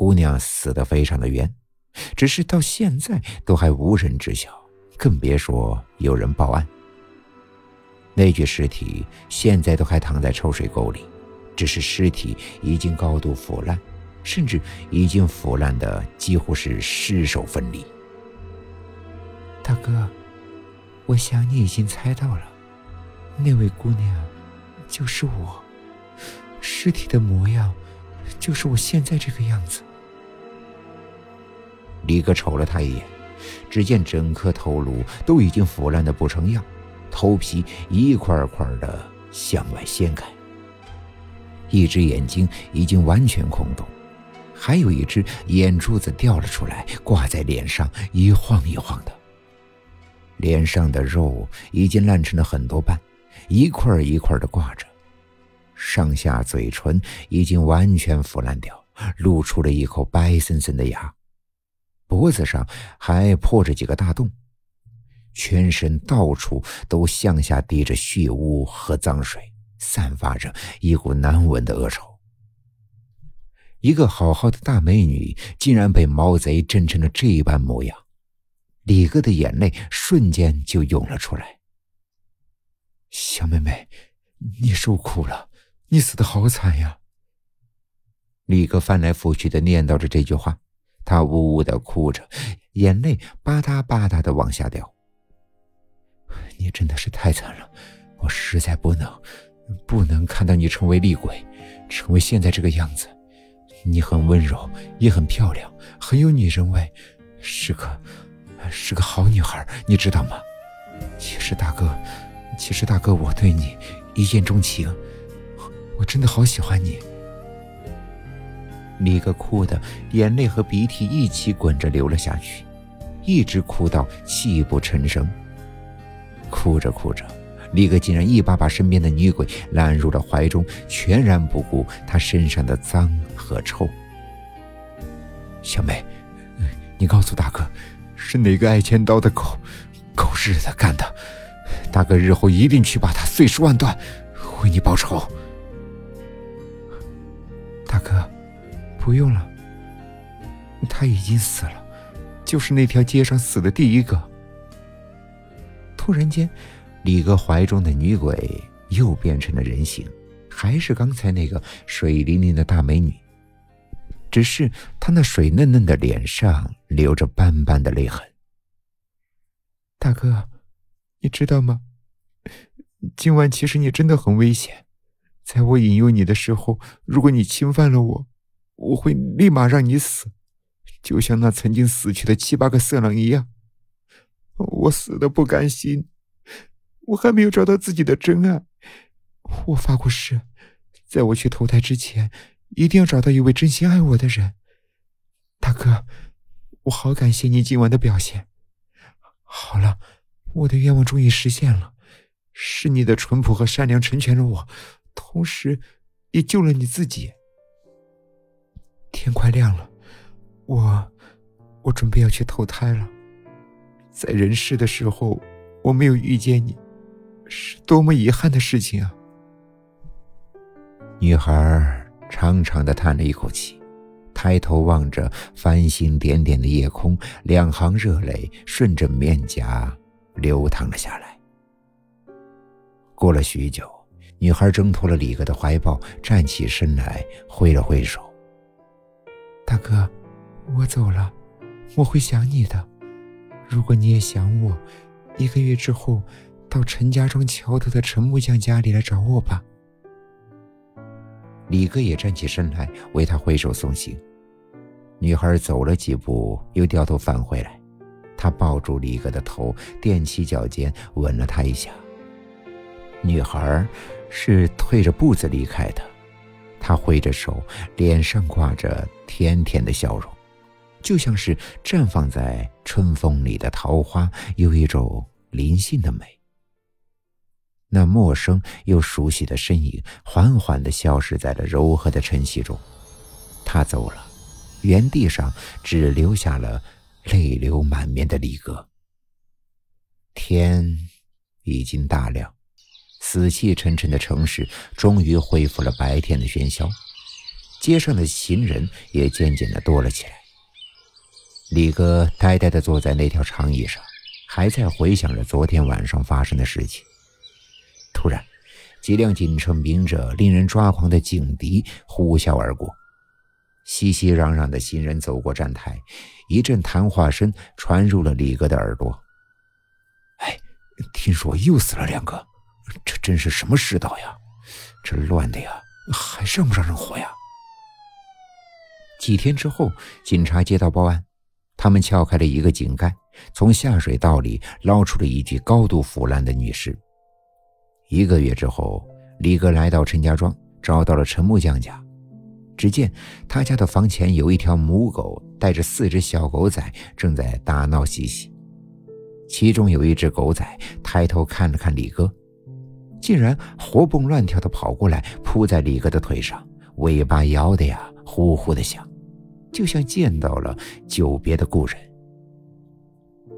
姑娘死得非常的冤，只是到现在都还无人知晓，更别说有人报案。那具尸体现在都还躺在臭水沟里，只是尸体已经高度腐烂，甚至已经腐烂的几乎是尸首分离。大哥，我想你已经猜到了，那位姑娘就是我，尸体的模样就是我现在这个样子。李哥瞅了他一眼，只见整颗头颅都已经腐烂的不成样。头皮一块块的向外掀开，一只眼睛已经完全空洞，还有一只眼珠子掉了出来，挂在脸上一晃一晃的。脸上的肉已经烂成了很多瓣，一块一块的挂着，上下嘴唇已经完全腐烂掉，露出了一口白森森的牙，脖子上还破着几个大洞。全身到处都向下滴着血污和脏水，散发着一股难闻的恶臭。一个好好的大美女，竟然被毛贼震成了这般模样，李哥的眼泪瞬间就涌了出来。小妹妹，你受苦了，你死的好惨呀！李哥翻来覆去的念叨着这句话，他呜呜的哭着，眼泪吧嗒吧嗒的往下掉。你真的是太惨了，我实在不能，不能看到你成为厉鬼，成为现在这个样子。你很温柔，也很漂亮，很有女人味，是个，是个好女孩，你知道吗？其实大哥，其实大哥，我对你一见钟情，我真的好喜欢你。李哥哭的眼泪和鼻涕一起滚着流了下去，一直哭到泣不成声。哭着哭着，李哥竟然一把把身边的女鬼揽入了怀中，全然不顾她身上的脏和臭。小妹，你告诉大哥，是哪个爱千刀的狗，狗日的干的？大哥日后一定去把他碎尸万段，为你报仇。不用了，他已经死了，就是那条街上死的第一个。突然间，李哥怀中的女鬼又变成了人形，还是刚才那个水灵灵的大美女，只是她那水嫩嫩的脸上流着斑斑的泪痕。大哥，你知道吗？今晚其实你真的很危险，在我引诱你的时候，如果你侵犯了我，我会立马让你死，就像那曾经死去的七八个色狼一样。我死的不甘心，我还没有找到自己的真爱。我发过誓，在我去投胎之前，一定要找到一位真心爱我的人。大哥，我好感谢你今晚的表现。好了，我的愿望终于实现了，是你的淳朴和善良成全了我，同时也救了你自己。天快亮了，我我准备要去投胎了。在人世的时候，我没有遇见你，是多么遗憾的事情啊！女孩长长的叹了一口气，抬头望着繁星点点的夜空，两行热泪顺着面颊流淌了下来。过了许久，女孩挣脱了李哥的怀抱，站起身来，挥了挥手：“大哥，我走了，我会想你的。”如果你也想我，一个月之后，到陈家庄桥头的陈木匠家里来找我吧。李哥也站起身来，为他挥手送行。女孩走了几步，又掉头返回来。他抱住李哥的头，踮起脚尖吻了他一下。女孩是退着步子离开的，他挥着手，脸上挂着甜甜的笑容。就像是绽放在春风里的桃花，有一种灵性的美。那陌生又熟悉的身影缓缓地消失在了柔和的晨曦中。他走了，原地上只留下了泪流满面的李哥。天已经大亮，死气沉沉的城市终于恢复了白天的喧嚣。街上的行人也渐渐的多了起来。李哥呆呆的坐在那条长椅上，还在回想着昨天晚上发生的事情。突然，几辆警车鸣着令人抓狂的警笛呼啸而过，熙熙攘攘的行人走过站台，一阵谈话声传入了李哥的耳朵。哎，听说又死了两个，这真是什么世道呀？这乱的呀，还让不让人活呀？几天之后，警察接到报案。他们撬开了一个井盖，从下水道里捞出了一具高度腐烂的女尸。一个月之后，李哥来到陈家庄，找到了陈木匠家。只见他家的房前有一条母狗，带着四只小狗仔正在大闹嬉戏。其中有一只狗仔抬头看了看李哥，竟然活蹦乱跳地跑过来，扑在李哥的腿上，尾巴摇得呀呼呼的响。就像见到了久别的故人，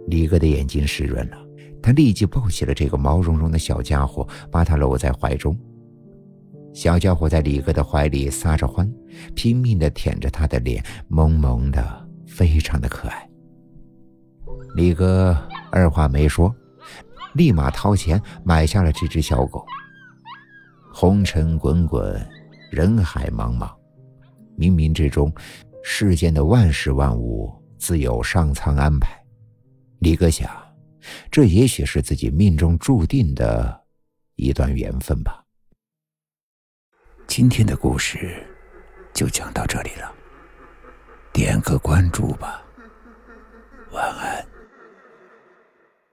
李哥的眼睛湿润了，他立即抱起了这个毛茸茸的小家伙，把他搂在怀中。小家伙在李哥的怀里撒着欢，拼命地舔着他的脸，萌萌的，非常的可爱。李哥二话没说，立马掏钱买下了这只小狗。红尘滚滚，人海茫茫，冥冥之中。世间的万事万物自有上苍安排，李哥想，这也许是自己命中注定的一段缘分吧。今天的故事就讲到这里了，点个关注吧，晚安。